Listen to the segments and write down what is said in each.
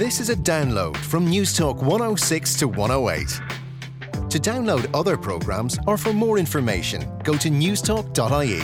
This is a download from Newstalk 106 to 108. To download other programmes or for more information, go to newstalk.ie.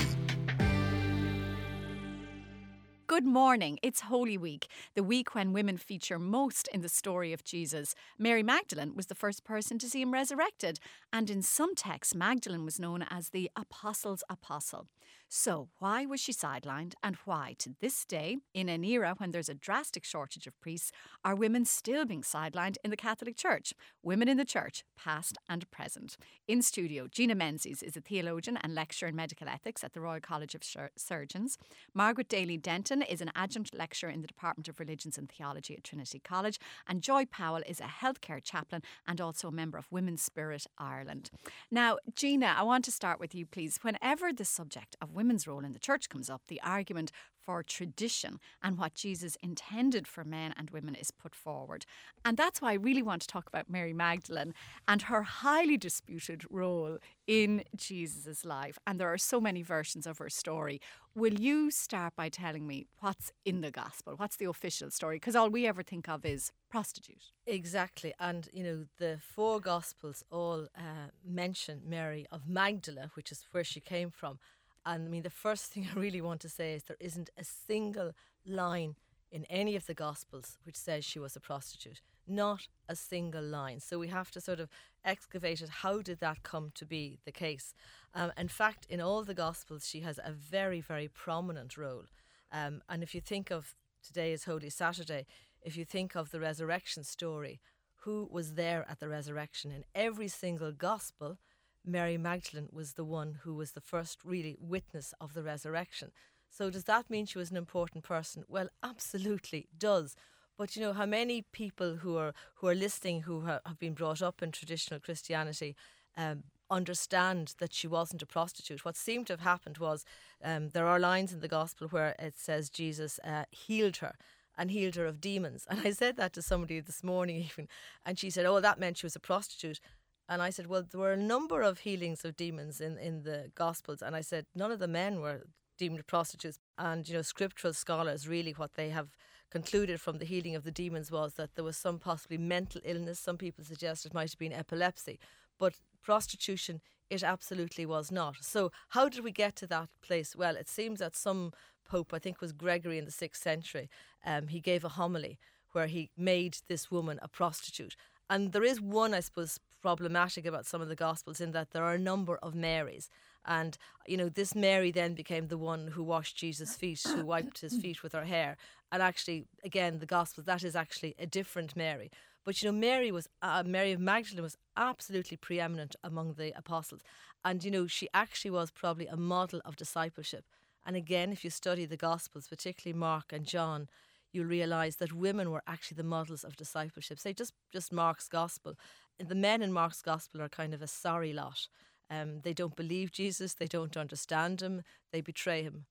Good morning. It's Holy Week, the week when women feature most in the story of Jesus. Mary Magdalene was the first person to see him resurrected, and in some texts, Magdalene was known as the Apostles' Apostle. So, why was she sidelined, and why, to this day, in an era when there's a drastic shortage of priests, are women still being sidelined in the Catholic Church? Women in the Church, past and present. In studio, Gina Menzies is a theologian and lecturer in medical ethics at the Royal College of Surgeons. Margaret Daly Denton is an adjunct lecturer in the Department of Religions and Theology at Trinity College, and Joy Powell is a healthcare chaplain and also a member of Women's Spirit Ireland. Now, Gina, I want to start with you, please. Whenever the subject of women's role in the church comes up, the argument for tradition and what Jesus intended for men and women is put forward. And that's why I really want to talk about Mary Magdalene and her highly disputed role in Jesus' life. And there are so many versions of her story. Will you start by telling me what's in the gospel? What's the official story? Because all we ever think of is prostitute. Exactly. And, you know, the four gospels all uh, mention Mary of Magdala, which is where she came from. And I mean, the first thing I really want to say is there isn't a single line in any of the Gospels which says she was a prostitute. Not a single line. So we have to sort of excavate it. How did that come to be the case? Um, in fact, in all the Gospels, she has a very, very prominent role. Um, and if you think of today is Holy Saturday, if you think of the resurrection story, who was there at the resurrection? In every single Gospel, Mary Magdalene was the one who was the first really witness of the resurrection. So does that mean she was an important person? Well, absolutely does. But you know how many people who are who are listening who have been brought up in traditional Christianity um, understand that she wasn't a prostitute. What seemed to have happened was um, there are lines in the gospel where it says Jesus uh, healed her and healed her of demons. And I said that to somebody this morning even, and she said, "Oh, that meant she was a prostitute." And I said, well, there were a number of healings of demons in, in the Gospels. And I said, none of the men were deemed prostitutes. And, you know, scriptural scholars really what they have concluded from the healing of the demons was that there was some possibly mental illness. Some people suggest it might have been epilepsy. But prostitution, it absolutely was not. So, how did we get to that place? Well, it seems that some pope, I think was Gregory in the sixth century, um, he gave a homily where he made this woman a prostitute. And there is one, I suppose, problematic about some of the Gospels in that there are a number of Marys. And, you know, this Mary then became the one who washed Jesus' feet, who wiped his feet with her hair. And actually, again, the Gospel, that is actually a different Mary. But, you know, Mary was, uh, Mary of Magdalene was absolutely preeminent among the apostles. And, you know, she actually was probably a model of discipleship. And again, if you study the Gospels, particularly Mark and John, you'll realise that women were actually the models of discipleship. Say just just Mark's gospel. The men in Mark's gospel are kind of a sorry lot. Um, they don't believe Jesus, they don't understand him, they betray him.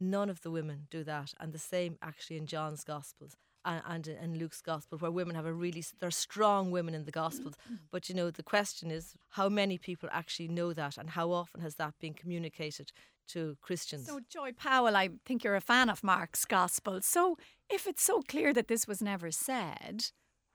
None of the women do that, and the same actually in John's gospels and, and in Luke's gospel, where women have a really they're strong women in the gospels. But you know, the question is how many people actually know that, and how often has that been communicated to Christians? So, Joy Powell, I think you're a fan of Mark's gospel. So, if it's so clear that this was never said,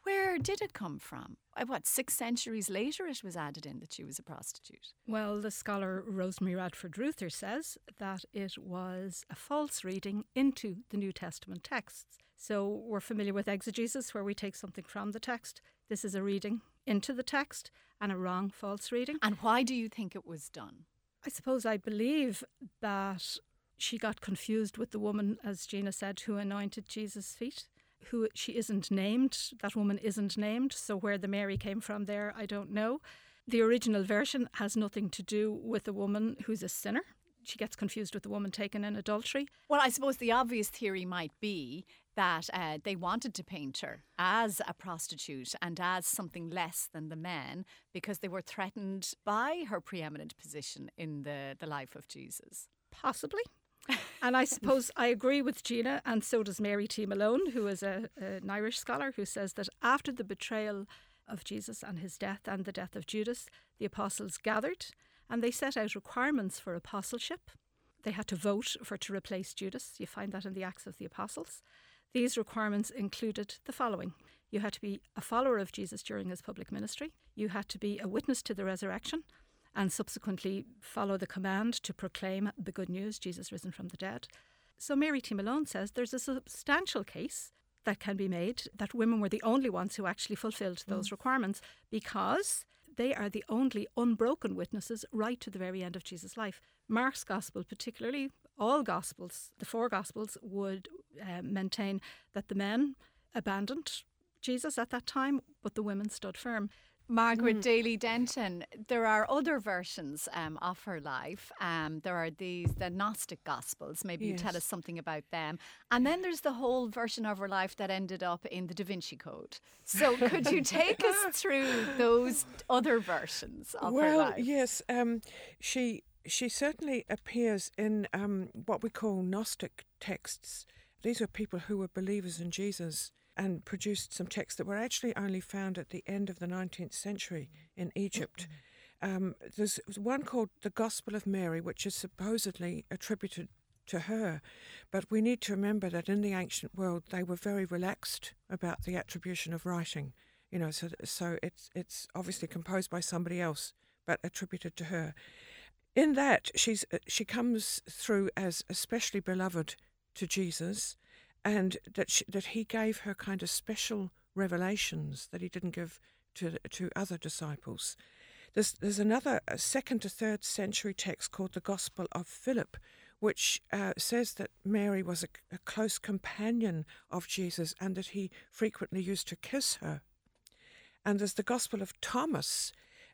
where did it come from? Uh, what, six centuries later it was added in that she was a prostitute? Well, the scholar Rosemary Radford Ruether says that it was a false reading into the New Testament texts. So we're familiar with exegesis, where we take something from the text. This is a reading into the text and a wrong, false reading. And why do you think it was done? I suppose I believe that she got confused with the woman, as Gina said, who anointed Jesus' feet. Who she isn't named, that woman isn't named. So where the Mary came from there, I don't know. The original version has nothing to do with a woman who's a sinner. She gets confused with the woman taken in adultery. Well, I suppose the obvious theory might be that uh, they wanted to paint her as a prostitute and as something less than the men because they were threatened by her preeminent position in the, the life of Jesus. Possibly. And I suppose I agree with Gina, and so does Mary T. Malone, who is a, an Irish scholar, who says that after the betrayal of Jesus and his death and the death of Judas, the apostles gathered and they set out requirements for apostleship. They had to vote for to replace Judas. You find that in the Acts of the Apostles. These requirements included the following you had to be a follower of Jesus during his public ministry, you had to be a witness to the resurrection, and subsequently follow the command to proclaim the good news Jesus risen from the dead. So Mary T. Malone says there's a substantial case that can be made that women were the only ones who actually fulfilled those mm. requirements because they are the only unbroken witnesses right to the very end of Jesus' life. Mark's gospel, particularly, all gospels, the four gospels, would uh, maintain that the men abandoned Jesus at that time, but the women stood firm. Margaret mm. Daly Denton, there are other versions um, of her life. Um, there are these, the Gnostic Gospels. Maybe yes. you tell us something about them. And then there's the whole version of her life that ended up in the Da Vinci Code. So could you take us through those other versions of well, her life? Well, yes. Um, she, she certainly appears in um, what we call Gnostic texts. These were people who were believers in Jesus and produced some texts that were actually only found at the end of the 19th century in Egypt. Um, there's one called The Gospel of Mary, which is supposedly attributed to her, but we need to remember that in the ancient world they were very relaxed about the attribution of writing. You know, so so it's it's obviously composed by somebody else, but attributed to her. In that, she's she comes through as especially beloved to Jesus, and that she, that he gave her kind of special revelations that he didn't give to to other disciples. There's there's another second to third century text called the Gospel of Philip, which uh, says that Mary was a, a, close companion of Jesus and that he frequently used to kiss her. And there's the Gospel of Thomas,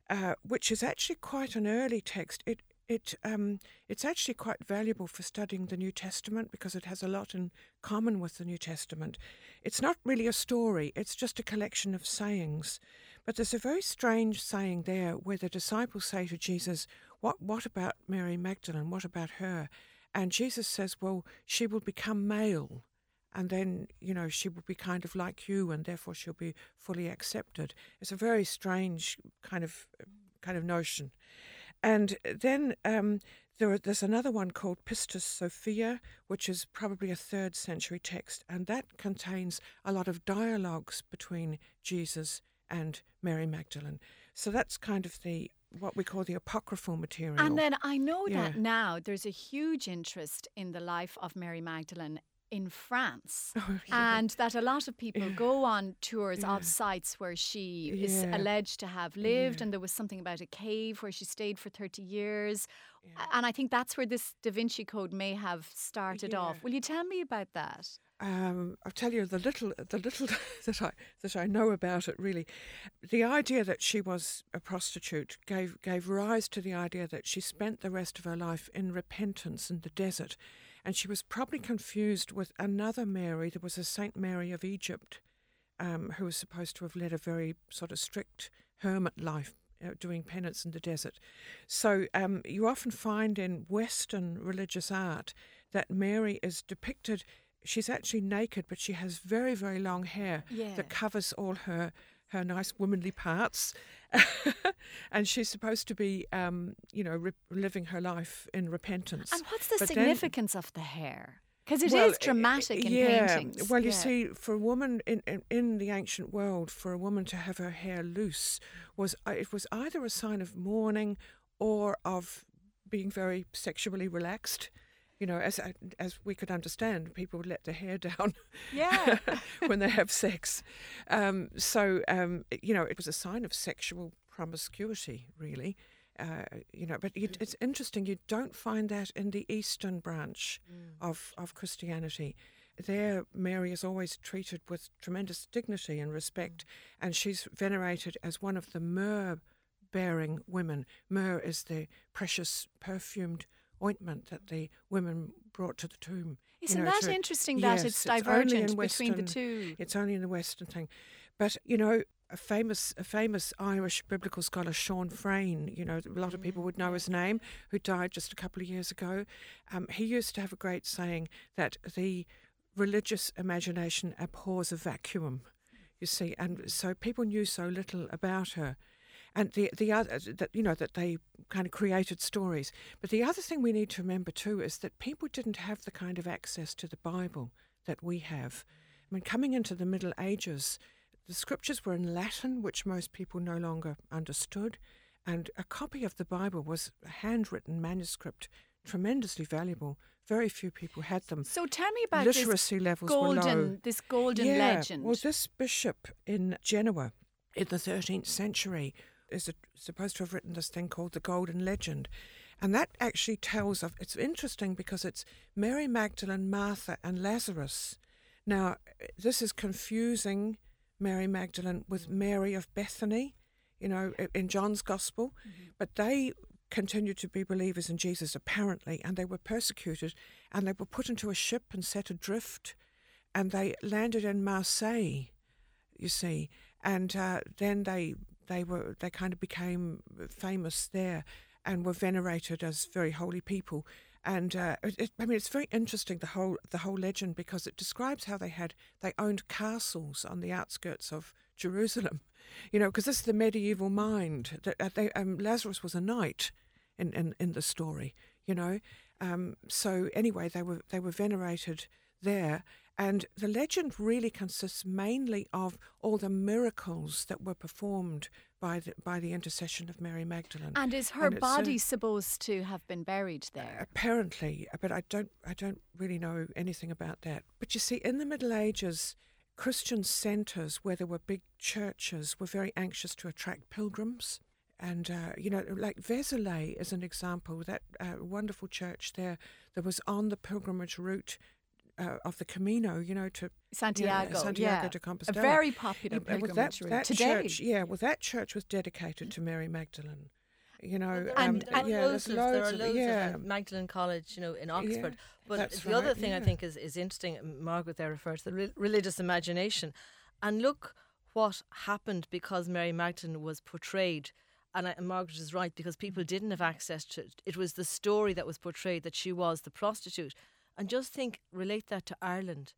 uh, which is actually quite an early text. It it um, it's actually quite valuable for studying the New Testament because it has a lot in common with the New Testament. It's not really a story; it's just a collection of sayings. But there's a very strange saying there where the disciples say to Jesus, "What what about Mary Magdalene? What about her?" And Jesus says, "Well, she will become male." and then you know she will be kind of like you and therefore she'll be fully accepted it's a very strange kind of kind of notion and then um, there, there's another one called Pistis Sophia, which is probably a third century text, and that contains a lot of dialogues between Jesus and Mary Magdalene. So that's kind of the what we call the apocryphal material. And then I know yeah. that now there's a huge interest in the life of Mary Magdalene in France, oh, yeah. and that a lot of people yeah. go on tours yeah. of sites where she is alleged to have lived, and there was something about a cave where she stayed for 30 years. And I think that's where this Da Vinci Code may have started off. Will you tell me about that? Um, I'll tell you the little, the little that I that I know about it. Really, the idea that she was a prostitute gave gave rise to the idea that she spent the rest of her life in repentance in the desert, and she was probably confused with another Mary. There was a Saint Mary of Egypt, um, who was supposed to have led a very sort of strict hermit life, uh, doing penance in the desert. So um, you often find in Western religious art that Mary is depicted. She's actually naked, but she has very, very long hair yeah. that covers all her her nice womanly parts, and she's supposed to be, um, you know, re- living her life in repentance. And what's the but significance then, of the hair? Because it well, is dramatic in yeah, paintings. Well, you yeah. see, for a woman in, in, in the ancient world, for a woman to have her hair loose was uh, it was either a sign of mourning or of being very sexually relaxed you know, as as we could understand, people would let their hair down, yeah, when they have sex. Um, so um, you know, it was a sign of sexual promiscuity, really. Uh, you know, but it's interesting. You don't find that in the Eastern branch mm. of of Christianity. There, Mary is always treated with tremendous dignity and respect, mm. and she's venerated as one of the myrrh bearing women. Myrrh is the precious perfumed ointment that the women brought to the tomb. Isn't you know, that interesting yes, that it's divergent it's between the two? It's only in the Western thing. But, you know, a famous a famous Irish biblical scholar, Sean Freyne, you know, a lot of people would know his name, who died just a couple of years ago. Um, he used to have a great saying that the religious imagination abhors a vacuum, you see, and so people knew so little about her and the the other that you know that they kind of created stories. But the other thing we need to remember too is that people didn't have the kind of access to the Bible that we have. I mean, coming into the Middle Ages, the scriptures were in Latin, which most people no longer understood, and a copy of the Bible was a handwritten manuscript, tremendously valuable. Very few people had them. So tell me about literacy this levels golden, this golden yeah, legend. Well, this bishop in Genoa in the 13th century is a, supposed to have written this thing called the Golden Legend. And that actually tells of it's interesting because it's Mary Magdalene, Martha, and Lazarus. Now, this is confusing Mary Magdalene with Mary of Bethany, you know, in John's Gospel. Mm-hmm. But they continued to be believers in Jesus, apparently, and they were persecuted and they were put into a ship and set adrift. And they landed in Marseille, you see, and uh, then they they were they kind of became famous there and were venerated as very holy people. And uh, it, I mean, it's very interesting the whole the whole legend because it describes how they had they owned castles on the outskirts of Jerusalem, you know, because this is the medieval mind. That uh, they, um, Lazarus was a knight in, in, in the story, you know. Um, so anyway, they were they were venerated there, and the legend really consists mainly of all the miracles that were performed by the, by the intercession of Mary Magdalene. And is her and body uh, supposed to have been buried there? Apparently, but I don't I don't really know anything about that. But you see, in the Middle Ages, Christian centres where there were big churches were very anxious to attract pilgrims. And, uh, you know, like Vézelay is an example, that uh, wonderful church there that was on the pilgrimage route uh, of the Camino, you know, to Santiago, yeah, Santiago yeah. to Compostela. A very popular yeah, pilgrimage that, that today. Church, yeah, well, that church was dedicated to Mary Magdalene. You know, and, um, and yeah, loads there's of, there are of, loads yeah. of uh, Magdalen College, you know, in Oxford. Yeah, but the right, other thing yeah. I think is, is interesting, Margaret there refers to the re- religious imagination, and look what happened because Mary Magdalene was portrayed. And, I, and Margaret is right because people didn't have access to it. It was the story that was portrayed that she was the prostitute. And just think, relate that to Ireland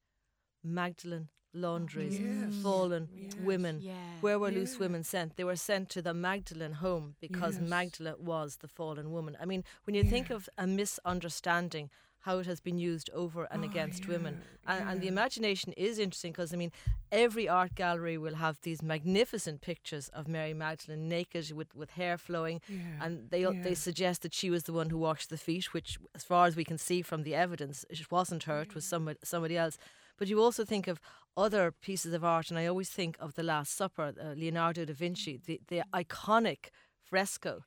Magdalene laundries, yes. fallen yes. women. Yeah. Where were yeah. loose women sent? They were sent to the Magdalene home because yes. Magdalene was the fallen woman. I mean, when you yeah. think of a misunderstanding, how it has been used over and oh, against yeah, women. And, yeah. and, the imagination is interesting because, I mean, every art gallery will have these magnificent pictures of Mary Magdalene naked with, with hair flowing. Yeah, and they, they suggest that she was the one who washed the feet, which, as far as we can see from the evidence, it wasn't her, it was somebody, somebody else. But you also think of other pieces of art, and I always think of The Last Supper, uh, Leonardo da Vinci, the, the iconic fresco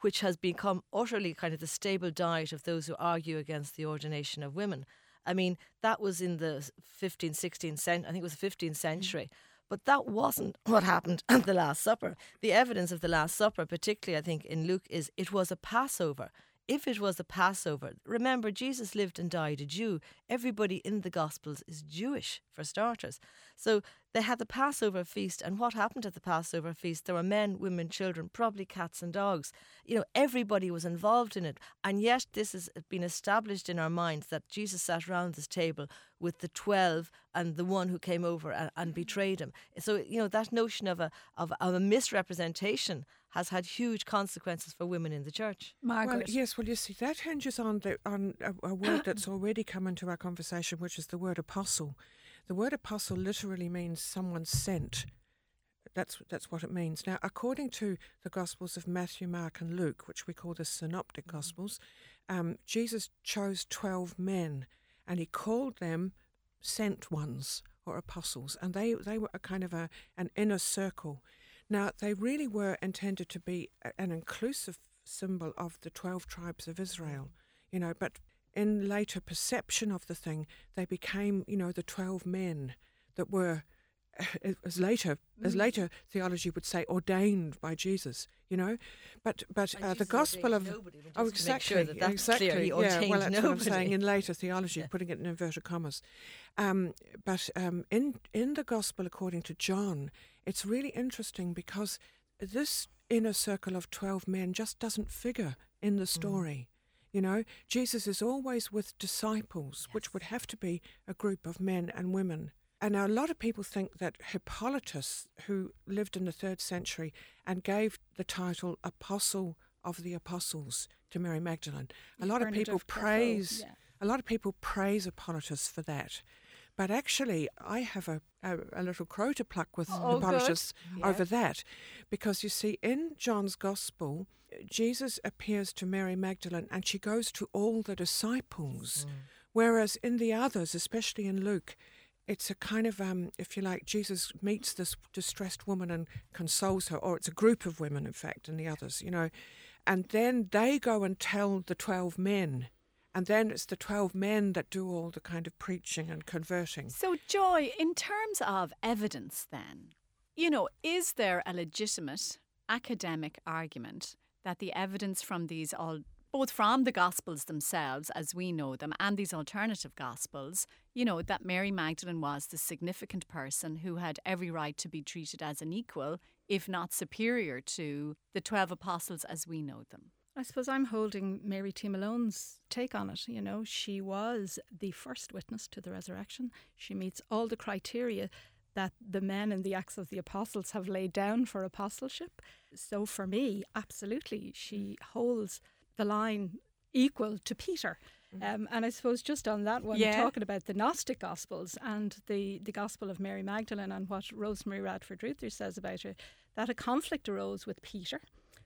which has become utterly kind of the stable diet of those who argue against the ordination of women. I mean, that was in the 15th, 16th century, I think it was the 15th century. But that wasn't what happened at the Last Supper. The evidence of the Last Supper, particularly I think in Luke, is it was a Passover if it was a Passover, remember Jesus lived and died a Jew. Everybody in the Gospels is Jewish, for starters. So they had the Passover feast, and what happened at the Passover feast? There were men, women, children, probably cats and dogs. You know, everybody was involved in it. And yet, this has been established in our minds that Jesus sat around this table with the 12 and the one who came over and, and betrayed him. So, you know, that notion of a, of, of a misrepresentation has had huge consequences for women in the church. Margaret. Well, yes, well, you see, that hinges on the, on a, a word that's already come into our conversation, which is the word apostle. The word apostle literally means someone sent. That's that's what it means. Now, according to the Gospels of Matthew, Mark, and Luke, which we call the Synoptic Mm-hmm. Gospels, um, Jesus chose twelve men, and he called them sent ones or apostles, and they they were a kind of a an inner circle. Now, they really were intended to be an inclusive symbol of the 12 tribes of Israel, you know, but in later perception of the thing, they became, you know, the 12 men that were, as later, as later theology would say, ordained by Jesus, you know. But but uh, the gospel of oh exactly sure that exactly yeah well that's nobody. what I'm saying in later theology, putting it in inverted commas. Um, but um, in in the gospel according to John, it's really interesting because this inner circle of 12 men just doesn't figure in the story. Mm. You know, Jesus is always with disciples, yes. which would have to be a group of men and women. And now a lot of people think that Hippolytus, who lived in the third century and gave the title Apostle of the Apostles to Mary Magdalene, a lot of people praise. Yeah. A lot of people praise Hippolytus for that. But actually, I have a, a, a little crow to pluck with Oh, publishers Yeah. over that. Because you see, in John's Gospel, Jesus appears to Mary Magdalene and she goes to all the disciples. Whereas in the others, especially in Luke, it's a kind of, um, if you like, Jesus meets this distressed woman and consoles her, or it's a group of women, in fact, and the others, you know. And then they go and tell the 12 men. And then it's the 12 men that do all the kind of preaching and converting. So, Joy, in terms of evidence, then, you know, is there a legitimate academic argument that the evidence from these all both from the Gospels themselves, as we know them, and these alternative Gospels, you know, that Mary Magdalene was the significant person who had every right to be treated as an equal, if not superior to the 12 apostles as we know them. I suppose I'm holding Mary T. Malone's take on it. You know, she was the first witness to the resurrection. She meets all the criteria that the men in the Acts of the Apostles have laid down for apostleship. So for me, absolutely, she holds the line equal to Peter. Um, and I suppose just on that one, Yeah. talking about the Gnostic Gospels and the, the Gospel of Mary Magdalene and what Rosemary Radford Ruether says about her, that a conflict arose with Peter,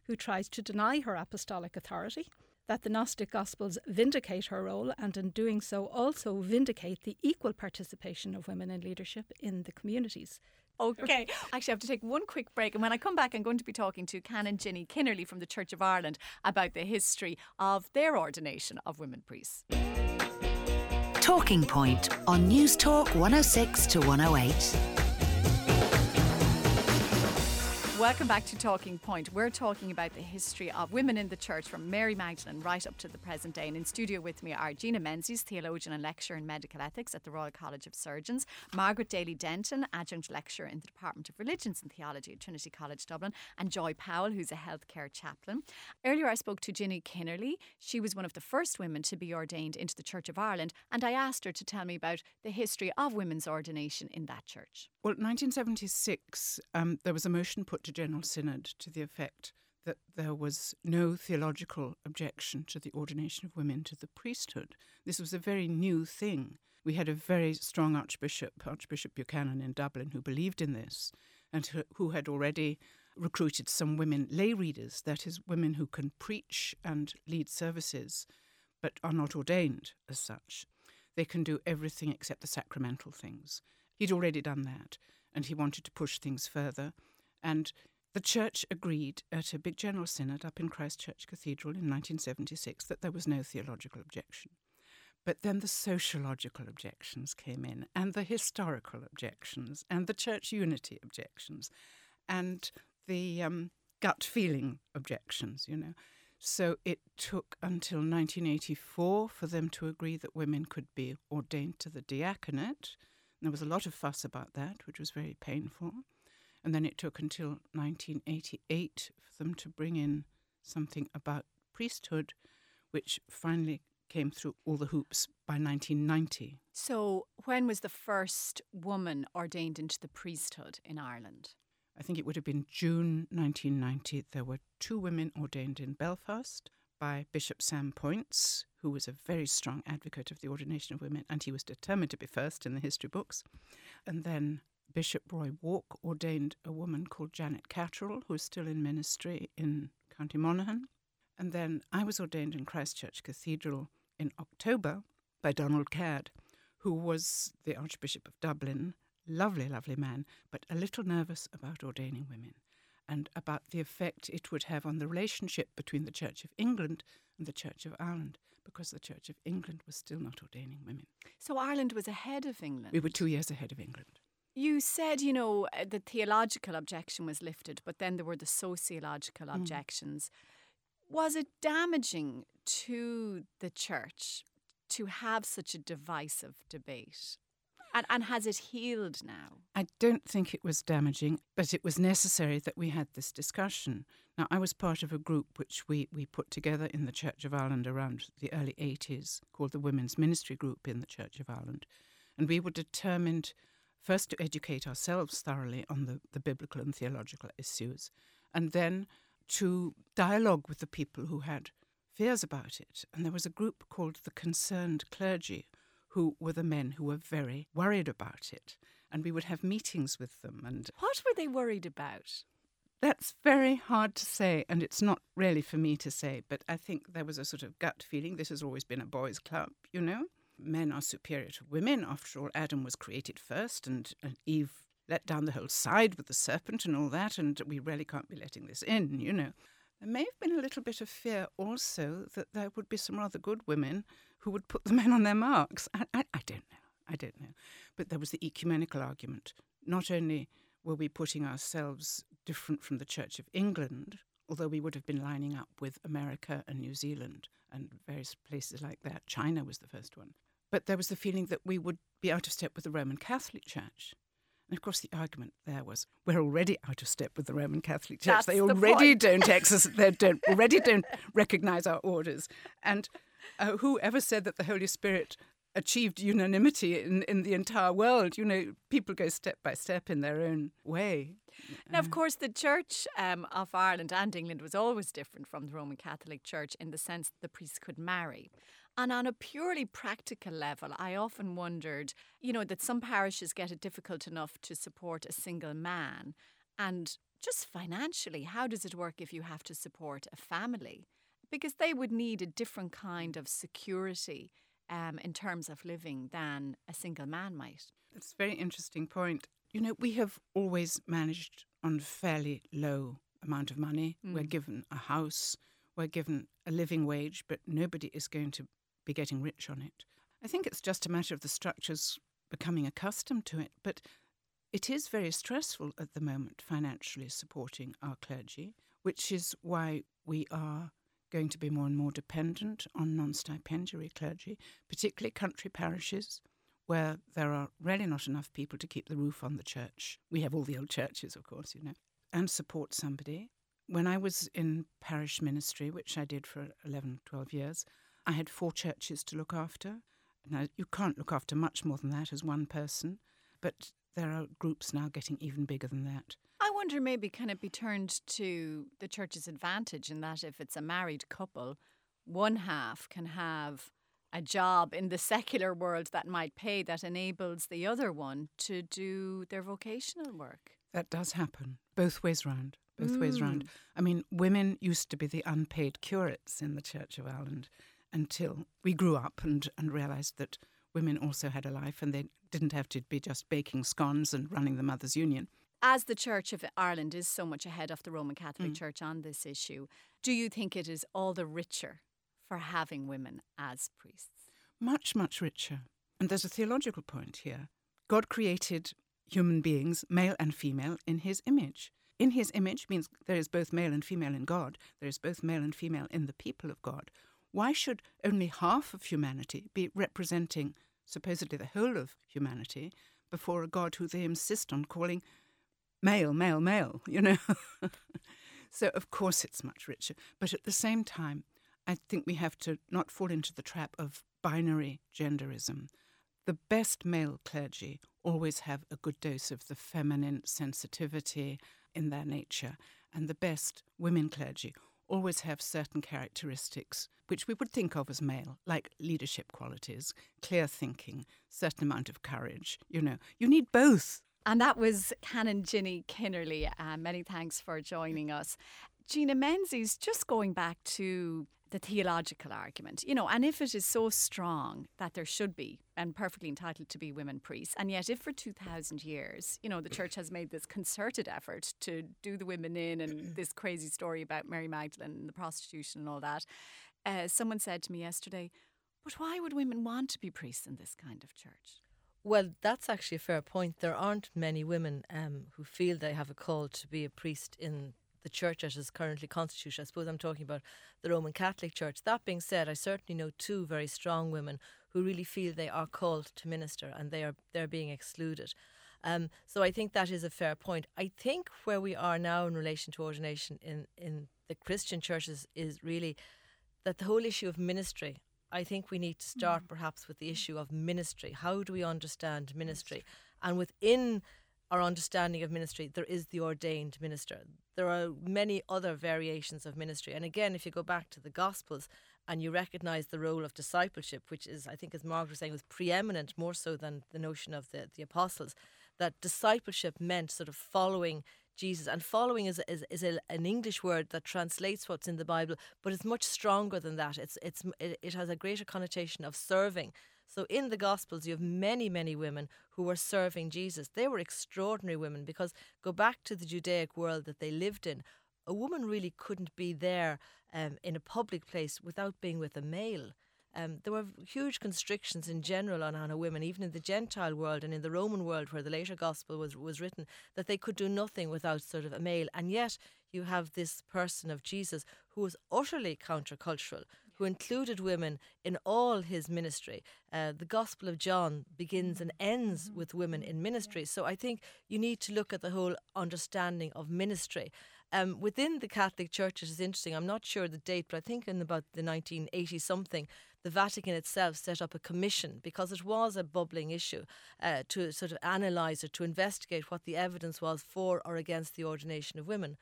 who tries to deny her apostolic authority, that the Gnostic Gospels vindicate her role and in doing so also vindicate the equal participation of women in leadership in the communities. Okay. Actually, I have to take one quick break. And when I come back, I'm going to be talking to Canon Ginnie Kennerley from the Church of Ireland about the history of their ordination of women priests. Talking Point on News Talk 106 to 108. Welcome back to Talking Point. We're talking about the history of women in the church from Mary Magdalene right up to the present day. And in studio with me are Gina Menzies, theologian and lecturer in medical ethics at the Royal College of Surgeons, Margaret Daly Denton, adjunct lecturer in the Department of Religions and Theology at Trinity College Dublin, and Joy Powell, who's a healthcare chaplain. Earlier, I spoke to Ginnie Kennerley. She was one of the first women to be ordained into the Church of Ireland, and I asked her to tell me about the history of women's ordination in that church. Well, 1976, um, there was a motion put to General Synod to the effect that there was no theological objection to the ordination of women to the priesthood. This was a very new thing. We had a very strong Archbishop, Archbishop Buchanan in Dublin, who believed in this and who- had already recruited some women lay readers, that is, women who can preach and lead services but are not ordained as such. They can do everything except the sacramental things. He'd already done that, and he wanted to push things further. And the church agreed at a big general synod up in Christchurch Cathedral in 1976 that there was no theological objection. But then the sociological objections came in, and the historical objections, and the church unity objections, and the um, gut feeling objections, you know. So it took until 1984 for them to agree that women could be ordained to the diaconate. And there was a lot of fuss about that, which was very painful. And then it took until 1988 for them to bring in something about priesthood, which finally came through all the hoops by 1990. So, when was the first woman ordained into the priesthood in Ireland? I think it would have been June 1990. There were two women ordained in Belfast by Bishop Sam Poyntz, who was a very strong advocate of the ordination of women, and he was determined to be first in the history books. And then Bishop Roy Warke ordained a woman called Janet Catterall, who is still in ministry in County Monaghan. And then I was ordained in Christchurch Cathedral in October by Donald Caird, who was the Archbishop of Dublin. Lovely, lovely man, but a little nervous about ordaining women and about the effect it would have on the relationship between the Church of England and the Church of Ireland, because the Church of England was still not ordaining women. So, Ireland was ahead of England. We were two years ahead of England. You said, you know, uh, the theological objection was lifted, but then there were the sociological Mm. objections. Was it damaging to the church to have such a divisive debate? And, and has it healed now? I don't think it was damaging, but it was necessary that we had this discussion. Now, I was part of a group which we, we put together in the Church of Ireland around the early 80s called the Women's Ministry Group in the Church of Ireland. And we were determined first to educate ourselves thoroughly on the, the biblical and theological issues, and then to dialogue with the people who had fears about it. And there was a group called the Concerned Clergy who were the men who were very worried about it. And we would have meetings with them. And What were they worried about? that's very hard to say, and it's not really for me to say, but I think there was a sort of gut feeling. This has always been a boys' club, you know? Men are superior to women. After all, Adam was created first, and, and Eve let down the whole side with the serpent and all that, and we really can't be letting this in, you know. There may have been a little bit of fear also that there would be some rather good women who would put the men on their marks. I, I, I don't know. I don't know. But there was the ecumenical argument. Not only were we putting ourselves different from the Church of England, although we would have been lining up with America and New Zealand and various places like that. China was the first one. But there was the feeling that we would be out of step with the Roman Catholic Church. And of course, the argument there was we're already out of step with the Roman Catholic Church. That's they already point. don't exercise, they don't already don't recognise our orders. And uh, whoever said that the Holy Spirit achieved unanimity in, in the entire world? You know, people go step by step in their own way. Now, of course, the Church um, of Ireland and England was always different from the Roman Catholic Church in the sense that the priests could marry. And on a purely practical level, I often wondered, you know, that some parishes get it difficult enough to support a single man. And just financially, how does it work if you have to support a family? Because they would need a different kind of security um, in terms of living than a single man might. It's a very interesting point. You know, we have always managed on fairly low amount of money. We're given a house, we're given a living wage, but nobody is going to be getting rich on it. I think it's just a matter of the structures becoming accustomed to it, but it is very stressful at the moment financially supporting our clergy, which is why we are going to be more and more dependent on non stipendiary clergy, particularly country parishes where there are really not enough people to keep the roof on the church. We have all the old churches, of course, you know, and support somebody. When I was in parish ministry, which I did for 11, 12 years, I had four churches to look after. Now, you can't look after much more than that as one person, but there are groups now getting even bigger than that. I wonder maybe can it be turned to the church's advantage in that if it's a married couple, one half can have a job in the secular world that might pay that enables the other one to do their vocational work. That does happen, both ways round. Both ways round. Mm. I mean, women used to be the unpaid curates in the Church of Ireland until we grew up and, and realised that women also had a life and they didn't have to be just baking scones and running the Mothers' Union. As the Church of Ireland is so much ahead of the Roman Catholic mm. Church on this issue, do you think it is all the richer for having women as priests? Much, much richer. And there's a theological point here. God created human beings, male and female, in his image. In his image means there is both male and female in God, there is both male and female in the people of God. Why should only half of humanity be representing supposedly the whole of humanity before a God who they insist on calling male, male, male, you know? so, of course, it's much richer. But at the same time, I think we have to not fall into the trap of binary genderism. The best male clergy always have a good dose of the feminine sensitivity in their nature, and the best women clergy always have certain characteristics which we would think of as male, like leadership qualities, clear thinking, certain amount of courage. You know, you need both. And that was Canon Ginnie Kennerley. Uh, many thanks for joining us. Gina Menzies, just going back to the theological argument, you know, and if it is so strong that there should be and perfectly entitled to be women priests, and yet if for 2,000 years, you know, the church has made this concerted effort to do the women in and this crazy story about Mary Magdalene and the prostitution and all that, uh, someone said to me yesterday, but why would women want to be priests in this kind of church? Well, that's actually a fair point. There aren't many women um, who feel they have a call to be a priest in the church as is currently constituted. I suppose I'm talking about the Roman Catholic Church. That being said, I certainly know two very strong women who really feel they are called to minister and they are they're being excluded. Um, so I think that is a fair point. I think where we are now in relation to ordination in, in the Christian churches is really that the whole issue of ministry. I think we need to start perhaps with the issue of ministry. How do we understand ministry? And within our understanding of ministry, there is the ordained minister. There are many other variations of ministry. And again, if you go back to the Gospels, and you recognize the role of discipleship, which is, I think, as Margaret was saying, was preeminent more so than the notion of the, the apostles, that discipleship meant sort of following Jesus. And following is, is, is a, an English word that translates what's in the Bible, but it's much stronger than that. It's, it's, it, it has a greater connotation of serving. So in the Gospels, you have many, many women who were serving Jesus. They were extraordinary women because go back to the Judaic world that they lived in. A woman really couldn't be there um, in a public place without being with a male. Um, there were huge constrictions in general on, on a woman, even in the Gentile world and in the Roman world, where the later gospel was, was written, that they could do nothing without sort of a male. And yet, you have this person of Jesus who was utterly countercultural, who included women in all his ministry. Uh, the Gospel of John begins and ends with women in ministry. So I think you need to look at the whole understanding of ministry. Um, within the Catholic Church, it is interesting. I'm not sure the date, but I think in about the 1980 something, the Vatican itself set up a commission because it was a bubbling issue uh, to sort of analyse it, to investigate what the evidence was for or against the ordination of women.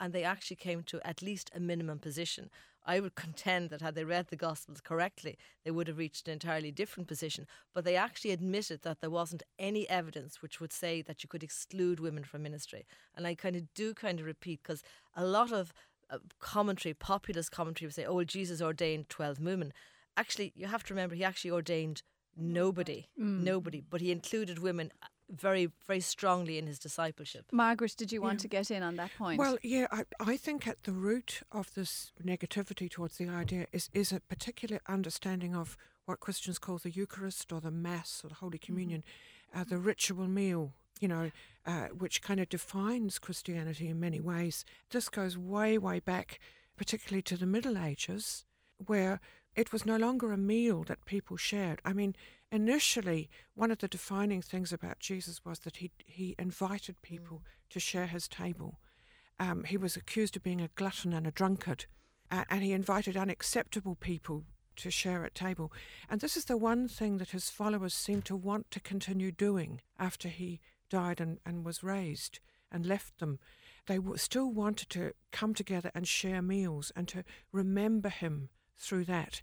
And they actually came to at least a minimum position. I would contend that had they read the Gospels correctly, they would have reached an entirely different position. But they actually admitted that there wasn't any evidence which would say that you could exclude women from ministry. And I kind of do kind of repeat because a lot of uh, commentary, populist commentary, would say, oh, well, Jesus ordained 12 women actually, you have to remember, he actually ordained nobody, mm. nobody, but he included women uh, very, very strongly in his discipleship. Margaret, did you want yeah. to get in on that point? Well, yeah, I, I think at the root of this negativity towards the idea is, is a particular understanding of what Christians call the Eucharist or the Mass or the Holy mm-hmm. Communion, mm-hmm. uh, the ritual meal, you know, uh, which kind of defines Christianity in many ways. This goes way, way back, particularly to the Middle Ages, where it was no longer a meal that people shared. I mean, initially, one of the defining things about Jesus was that he, he invited people mm. to share his table. Um, he was accused of being a glutton and a drunkard, uh, and he invited unacceptable people to share at table. And this is the one thing that his followers seemed to want to continue doing after he died and, and was raised and left them. They w- still wanted to come together and share meals and to remember him through that.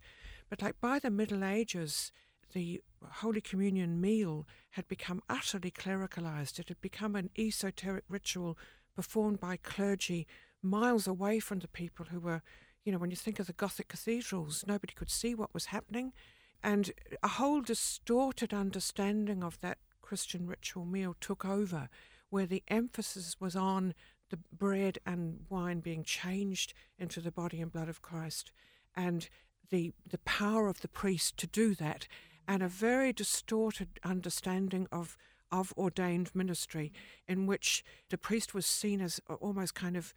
But like by the Middle Ages, the Holy Communion meal had become utterly clericalized. It had become an esoteric ritual performed by clergy miles away from the people who were, you know, when you think of the Gothic cathedrals, nobody could see what was happening. And a whole distorted understanding of that Christian ritual meal took over, where the emphasis was on the bread and wine being changed into the body and blood of Christ and the the power of the priest to do that, and a very distorted understanding of of ordained ministry, in which the priest was seen as almost kind of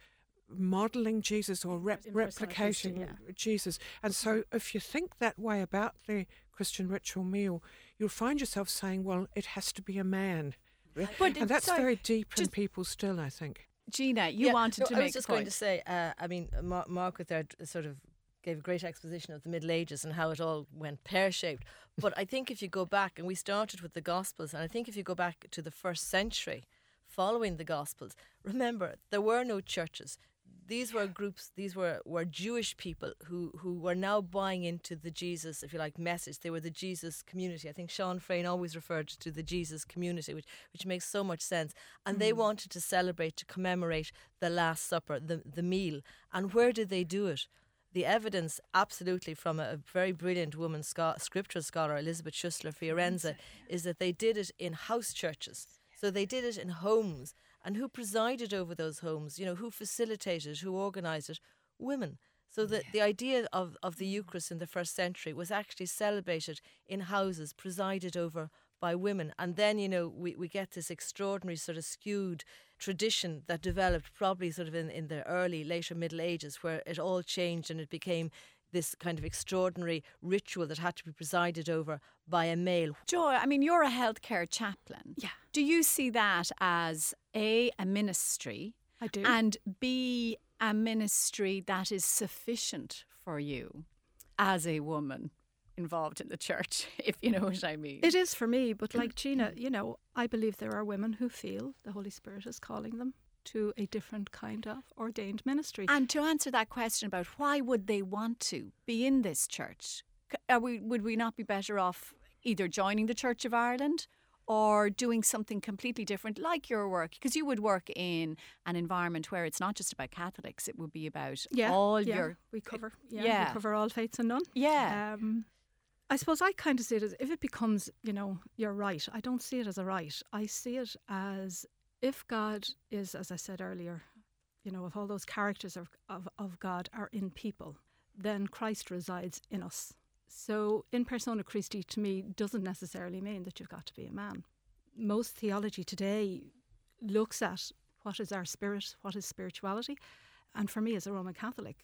modeling Jesus or rep- replicating yeah. Jesus. And so, if you think that way about the Christian ritual meal, you'll find yourself saying, "Well, it has to be a man," but and that's very deep in people still. I think. Gina, you yeah, wanted no, to I make. I was just going to say. Uh, I mean, Mark, with there sort of gave a great exposition of the Middle Ages and how it all went pear shaped. But I think if you go back, and we started with the Gospels, and I think if you go back to the first century following the Gospels, remember, there were no churches. These were groups, these were, were Jewish people who, who were now buying into the Jesus, if you like, message. They were the Jesus community. I think Sean Freyne always referred to the Jesus community, which, which makes so much sense. And mm. they wanted to celebrate, to commemorate the Last Supper, the, the meal. And where did they do it? The evidence absolutely from a, very brilliant woman scripture scholar Elisabeth Schüssler Fiorenza is that they did it in house churches. So they did it in homes. And who presided over those homes? You know who facilitated who organized it? Women. So the, the idea of, of the Eucharist in the first century was actually celebrated in houses presided over by women. And then, you know, we, we get this extraordinary sort of skewed tradition that developed probably sort of in, in the early, later Middle Ages, where it all changed and it became this kind of extraordinary ritual that had to be presided over by a male. Joy, I mean, you're a healthcare chaplain. Yeah. Do you see that as A, a ministry? I do. And B, a ministry that is sufficient for you as a woman? Involved in the church, if you know what I mean. It is for me, but like Gina, you know, I believe there are women who feel the Holy Spirit is calling them to a different kind of ordained ministry. And to answer that question about why would they want to be in this church, are we, would we not be better off either joining the Church of Ireland or doing something completely different, like your work, because you would work in an environment where it's not just about Catholics; it would be about yeah, all yeah, your. We cover, yeah, yeah. we cover all faiths and none. Yeah. Um, I suppose I kind of see it as if it becomes, you know, you're right. I don't see it as a right. I see it as if God is, as I said earlier, you know, if all those characters of, of, of God are in people, then Christ resides in us. So, in persona Christi to me doesn't necessarily mean that you've got to be a man. Most theology today looks at what is our spirit, what is spirituality. And for me, as a Roman Catholic,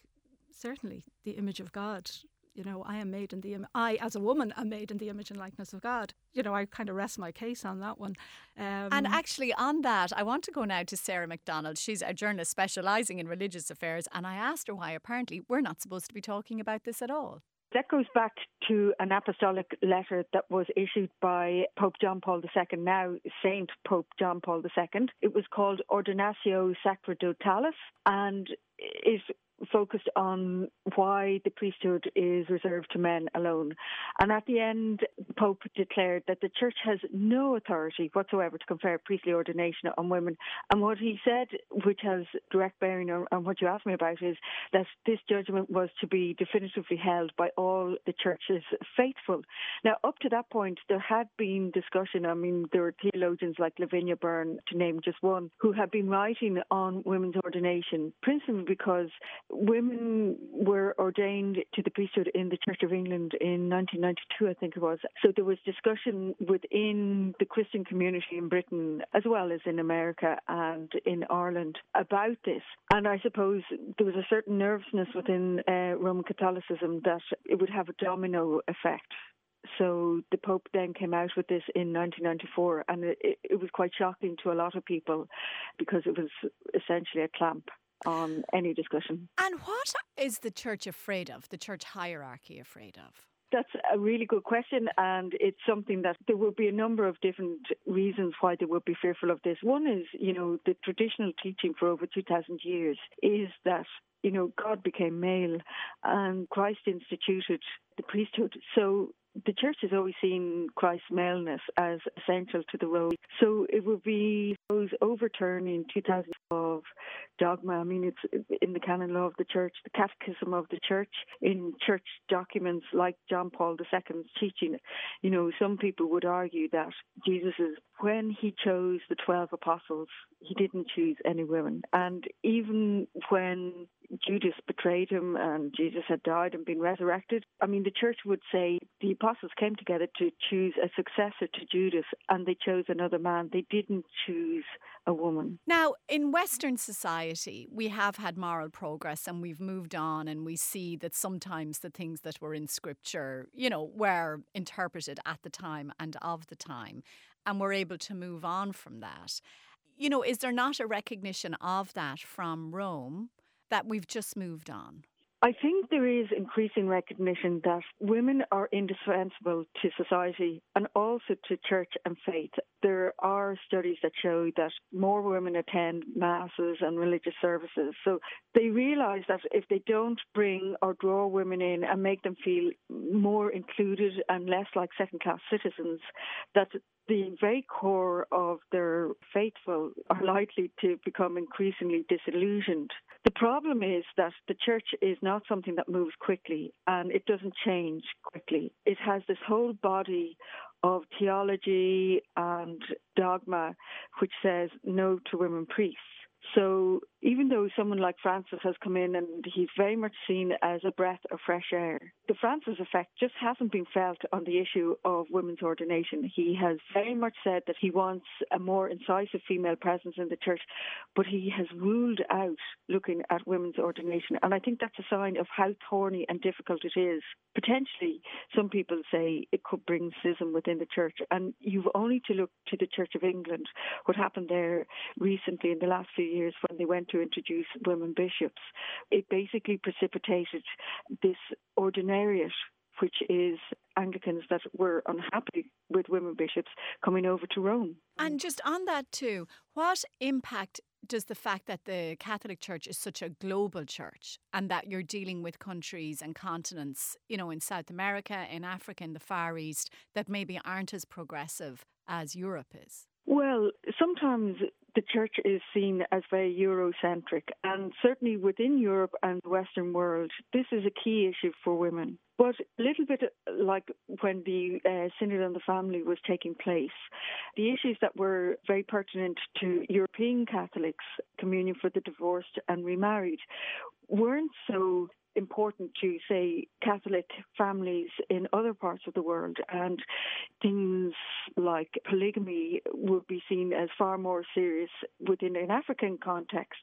certainly the image of God. You know, I am made in the Im- I, as a woman, am made in the image and likeness of God. You know, I kind of rest my case on that one. Um, And actually, on that, I want to go now to Sarah McDonald. She's a journalist specialising in religious affairs, and I asked her why apparently we're not supposed to be talking about this at all. That goes back to an apostolic letter that was issued by Pope John Paul II, now Saint Pope John Paul II. It was called Ordinatio Sacerdotalis, and it focused on why the priesthood is reserved to men alone. And at the end, Pope declared that the Church has no authority whatsoever to confer priestly ordination on women. And what he said, which has direct bearing on, on what you asked me about, is that this judgment was to be definitively held by all the Church's faithful. Now, up to that point, there had been discussion. I mean, there were theologians like Lavinia Byrne, to name just one, who had been writing on women's ordination, principally because women were ordained to the priesthood in the Church of England in 1992, I think it was. So there was discussion within the Christian community in Britain, as well as in America and in Ireland, about this. And I suppose there was a certain nervousness within uh, Roman Catholicism that it would have a domino effect. So the Pope then came out with this in 1994, and it, it was quite shocking to a lot of people because it was essentially a clamp on any discussion. And what is the church afraid of, the church hierarchy afraid of? That's a really good question, and it's something that there will be a number of different reasons why they would be fearful of this. One is, you know, the traditional teaching for over 2,000 years is that, you know, God became male and Christ instituted the priesthood. So the church has always seen Christ's maleness as essential to the role. So it would be those overturning 2000 of dogma. I mean, it's in the canon law of the church, the catechism of the church, in church documents like John Paul II's teaching. You know, some people would argue that Jesus is, when he chose the 12 apostles, he didn't choose any women. And even when Judas betrayed him and Jesus had died and been resurrected. I mean, the church would say the apostles came together to choose a successor to Judas and they chose another man. They didn't choose a woman. Now, in Western society, we have had moral progress and we've moved on, and we see that sometimes the things that were in scripture, you know, were interpreted at the time and of the time, and we're able to move on from that. You know, is there not a recognition of that from Rome? that we've just moved on? I think there is increasing recognition that women are indispensable to society and also to church and faith. There are studies that show that more women attend masses and religious services. So they realize that if they don't bring or draw women in and make them feel more included and less like second class citizens, that the very core of their faithful are likely to become increasingly disillusioned. The problem is that the church is not something that moves quickly and it doesn't change quickly. It has this whole body of theology and dogma which says no to women priests. So even though someone like Francis has come in and he's very much seen as a breath of fresh air, the Francis effect just hasn't been felt on the issue of women's ordination. He has very much said that he wants a more incisive female presence in the church, but he has ruled out looking at women's ordination. And I think that's a sign of how thorny and difficult it is. Potentially, some people say it could bring schism within the church. And you've only to look to the Church of England, what happened there recently in the last few years when they went to introduce women bishops. It basically precipitated this ordinariate which is Anglicans that were unhappy with women bishops coming over to Rome. And just on that too, what impact does the fact that the Catholic Church is such a global church and that you're dealing with countries and continents, you know, in South America, in Africa, in the Far East, that maybe aren't as progressive as Europe is? Well, sometimes the church is seen as very Eurocentric, and certainly within Europe and the Western world, this is a key issue for women. But a little bit like when the uh, Synod on the Family was taking place, the issues that were very pertinent to European Catholics, communion for the divorced and remarried, weren't so important to, say, Catholic families in other parts of the world. And things like polygamy would be seen as far more serious within an African context.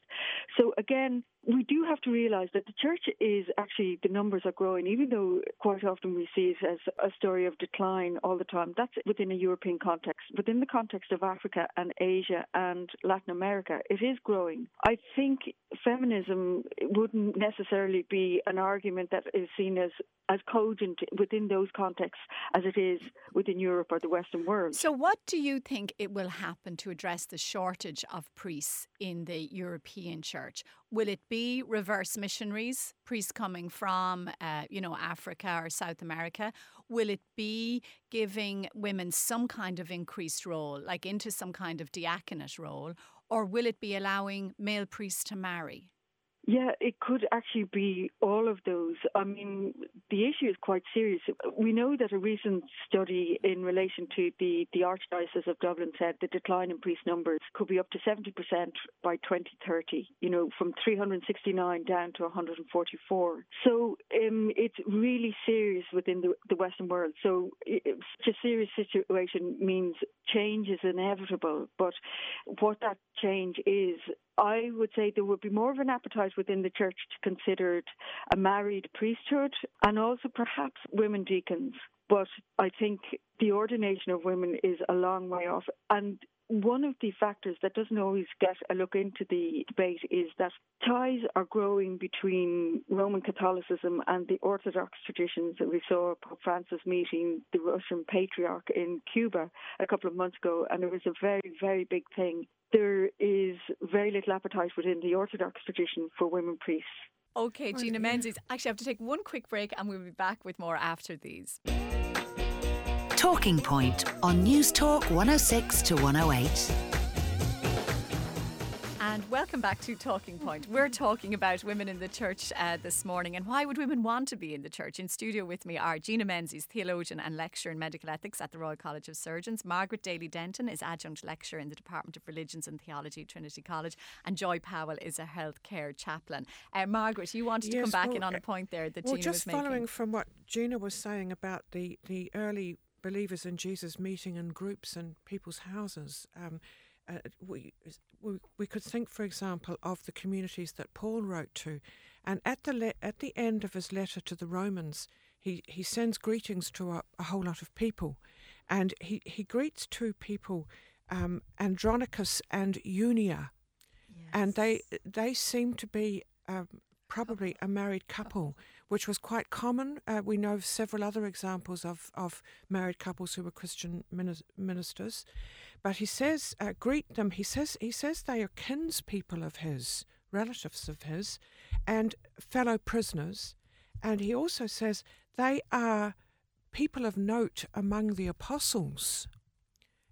So, again, we do have to realize that the church is actually, the numbers are growing, even though quite often we see it as a story of decline all the time. That's within a European context. Within the context of Africa and Asia and Latin America, it is growing. I think feminism wouldn't necessarily be an argument that is seen as, as cogent within those contexts as it is within Europe or the Western world. So, what do you think it will happen to address the shortage of priests in the European church? Will it be reverse missionaries, priests coming from, uh, you know, Africa or South America? Will it be giving women some kind of increased role, like into some kind of diaconate role? Or will it be allowing male priests to marry? Yeah, it could actually be all of those. I mean, the issue is quite serious. We know that a recent study in relation to the, the Archdiocese of Dublin said the decline in priest numbers could be up to 70% by 2030, you know, from 369 down to 144. So um, it's really serious within the, the Western world. So it, such a serious situation means change is inevitable. But what that change is I would say there would be more of an appetite within the church to consider a married priesthood and also perhaps women deacons. But I think the ordination of women is a long way off. And one of the factors that doesn't always get a look into the debate is that ties are growing between Roman Catholicism and the Orthodox traditions. We saw Pope Francis meeting the Russian patriarch in Cuba a couple of months ago, and it was a very, very big thing. There is very little appetite within the Orthodox tradition for women priests. Okay, oh, Gina Menzies. Actually, I have to take one quick break and we'll be back with more after these. Talking Point on Newstalk 106 to 108. And welcome back to Talking Point. We're talking about women in the church uh, this morning and why would women want to be in the church. In studio with me are Gina Menzies, theologian and lecturer in medical ethics at the Royal College of Surgeons. Margaret Daly Denton is adjunct lecturer in the Department of Religions and Theology at Trinity College. And Joy Powell is a healthcare chaplain. Uh, Margaret, you wanted to Yes, come back well, in on uh, a point there that well, Gina just following from what Gina was saying about the, the early believers in Jesus meeting in groups and people's houses, um, uh, we, we we could think, for example, of the communities that Paul wrote to, and at the le- at the end of his letter to the Romans, he, he sends greetings to a, a whole lot of people, and he, he greets two people, um, Andronicus and Eunia, and they they seem to be um, probably a married couple, which was quite common. Uh, we know of several other examples of, of married couples who were Christian ministers, but he says uh, greet them. He says he says they are kinspeople of his, relatives of his, and fellow prisoners, and he also says they are people of note among the apostles.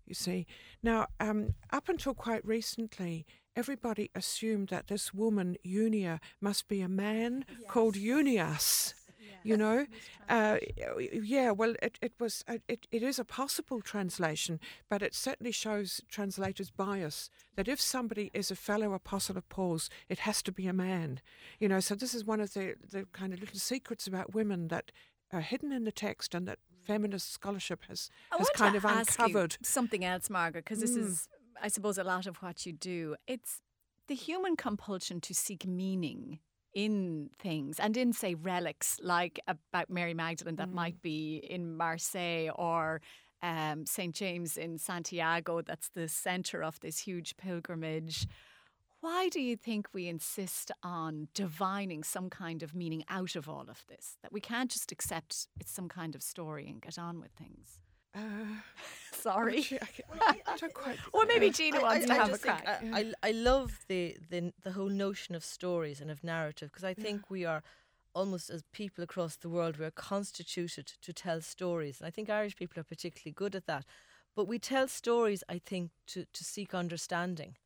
You see, now um, up until quite recently, everybody assumed that this woman Eunia must be a man called Eunias. You know, uh, yeah. Well, it, it was uh, it, it is a possible translation, but it certainly shows translators' bias that if somebody is a fellow apostle of Paul's, it has to be a man. You know, so this is one of the the kind of little secrets about women that are hidden in the text and that feminist scholarship has I has kind of ask you uncovered. something else, Margaret, because this Mm. is, I suppose, a lot of what you do. It's the human compulsion to seek meaning in things and in, say, relics like about Mary Magdalene that might be in Marseille or um, St. James in Santiago, that's the centre of this huge pilgrimage. Why do you think we insist on divining some kind of meaning out of all of this? That we can't just accept it's some kind of story and get on with things? Uh, Sorry. actually, I, ca- I don't quite. Or maybe uh, Gina I- wants I- to I have a think crack. I, I, I love the, the the whole notion of stories and of narrative because I think we are almost as people across the world we are constituted to tell stories and I think Irish people are particularly good at that but we tell stories I think to, to seek understanding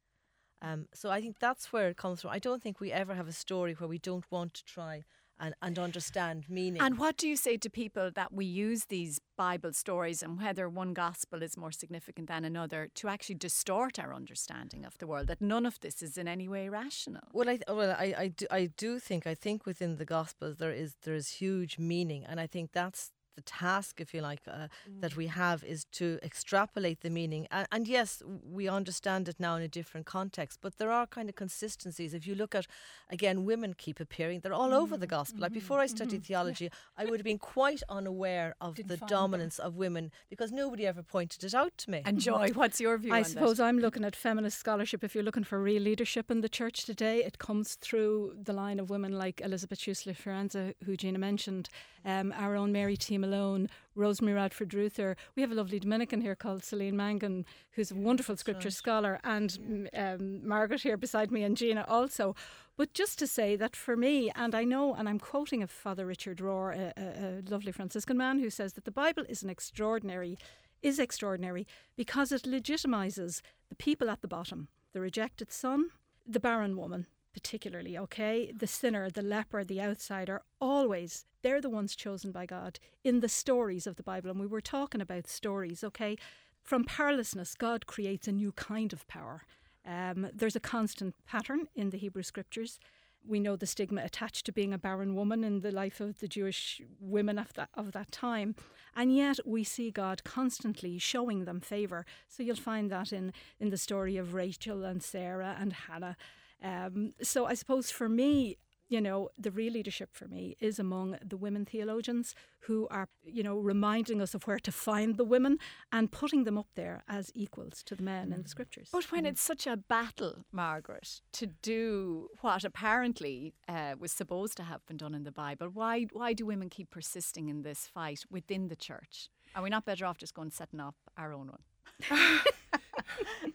um, so I think that's where it comes from I don't think we ever have a story where we don't want to try and, and understand meaning And what do you say to people that we use these Bible stories and whether one gospel is more significant than another to actually distort our understanding of the world? That none of this is in any way rational. Well, I well, I, I do I do think I think within the Gospels there is there is huge meaning, and I think that's the task, if you like, uh, that mm. we have is to extrapolate the meaning. And, and yes, we understand it now in a different context, but there are kind of consistencies. If you look at again, women keep appearing; they're all over the mm-hmm, Gospel. Like mm-hmm, before I studied mm-hmm, theology, I would have been quite unaware of Didn't the find them. dominance of women because nobody ever pointed it out to me. And Joy, what's your view I on suppose that? I'm looking at feminist scholarship. If you're looking for real leadership in the church today, it comes through the line of women like Elisabeth Schüssler Fiorenza, who Gina mentioned, mm. um, our own Mary T. Malone, Rosemary Radford Ruether. We have a lovely Dominican here called Celine Mangan, who's a wonderful scripture scholar, and mm, um, Margaret here beside me, and Gina also. But just to say that for me, and I know, and I'm quoting of Father Richard Rohr, a, a, a lovely Franciscan man, who says that the Bible is an extraordinary is extraordinary because it legitimizes the people at the bottom, the rejected son, the barren woman, particularly, okay? The sinner, the leper, the outsider, always, they're the ones chosen by God in the stories of the Bible. And we were talking about stories, okay? From powerlessness, God creates a new kind of power. Um, there's a constant pattern in the Hebrew scriptures. We know the stigma attached to being a barren woman in the life of the Jewish women of that of that time, and yet we see God constantly showing them favour. So you'll find that in in the story of Rachel and Sarah and Hannah. Um, so I suppose for me, you know, the real leadership for me is among the women theologians who are, you know, reminding us of where to find the women and putting them up there as equals to the men in the scriptures. But when it's such a battle, Margaret, to do what apparently uh, was supposed to have been done in the Bible, why why do women keep persisting in this fight within the church? Are we not better off just going setting up our own one?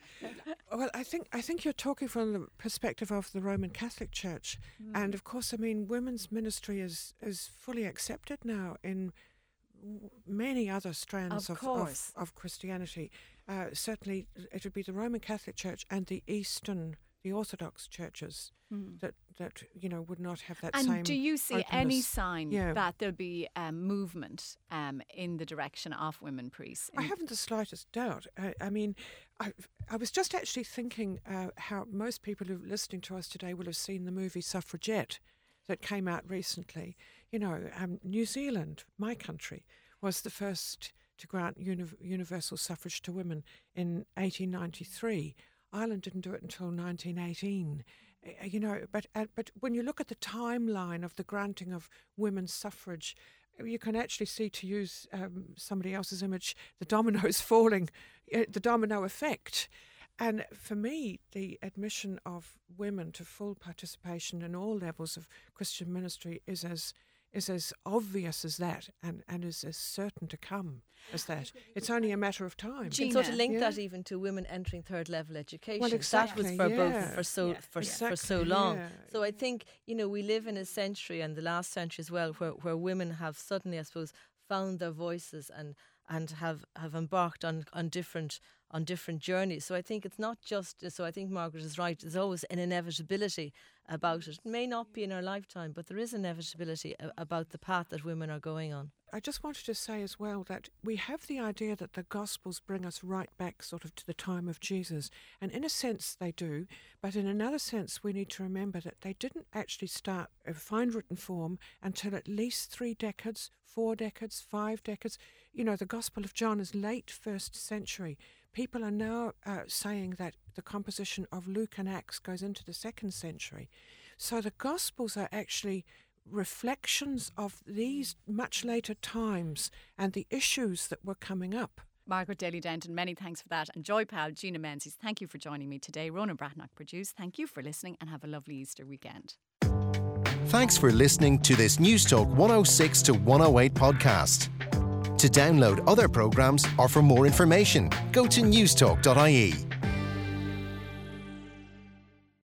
Well, I think I think you're talking from the perspective of the Roman Catholic Church, and of course, I mean, women's ministry is is fully accepted now in many other strands Of of of, of Christianity. Uh, certainly, it would be the Roman Catholic Church and the Eastern, the Orthodox churches that that you know would not have that and same. do you see any sign Yeah. that there'll be a movement um, in the direction of women priests? I haven't the slightest doubt. I, I mean, I, I was just actually thinking uh, how most people who are listening to us today will have seen the movie Suffragette that came out recently. You know, um, New Zealand, my country, was the first to grant uni- universal suffrage to women in 1893. Ireland didn't do it until 1918. Uh, You know, but uh, but when you look at the timeline of the granting of women's suffrage, you can actually see, to use um, somebody else's image, the dominoes falling, the domino effect. And for me, the admission of women to full participation in all levels of Christian ministry is as is as obvious as that, and, and is as certain to come as that. It's only a matter of time. Gee, And so to Gina. link Yeah. that even to women entering third level education, that was exactly, for both for so Yeah, for, for so long. yeah. So I think you know we live in a century and the last century as well, where where women have suddenly, I suppose, found their voices and and have have embarked on on different on different journeys. So I think it's not just. So I think Margaret is right. There's always an inevitability about it. It may not be in our lifetime, but there is inevitability about the path that women are going on. I just wanted to say as well that we have the idea that the Gospels bring us right back sort of to the time of Jesus. And in a sense, they do. But in another sense, we need to remember that they didn't actually start a fine written form until at least three decades, four decades, five decades. You know, the Gospel of John is late first century. People are now uh, saying that the composition of Luke and Acts goes into the second century. So the Gospels are actually reflections of these much later times and the issues that were coming up. Margaret Daly Denton, many thanks for that. And Joy Powell, Gina Menzies, thank you for joining me today. Ronan Bratnock produced. Thank you for listening and have a lovely Easter weekend. Thanks for listening to this Newstalk 106 to 108 podcast. To download other programmes or for more information, go to newstalk.ie.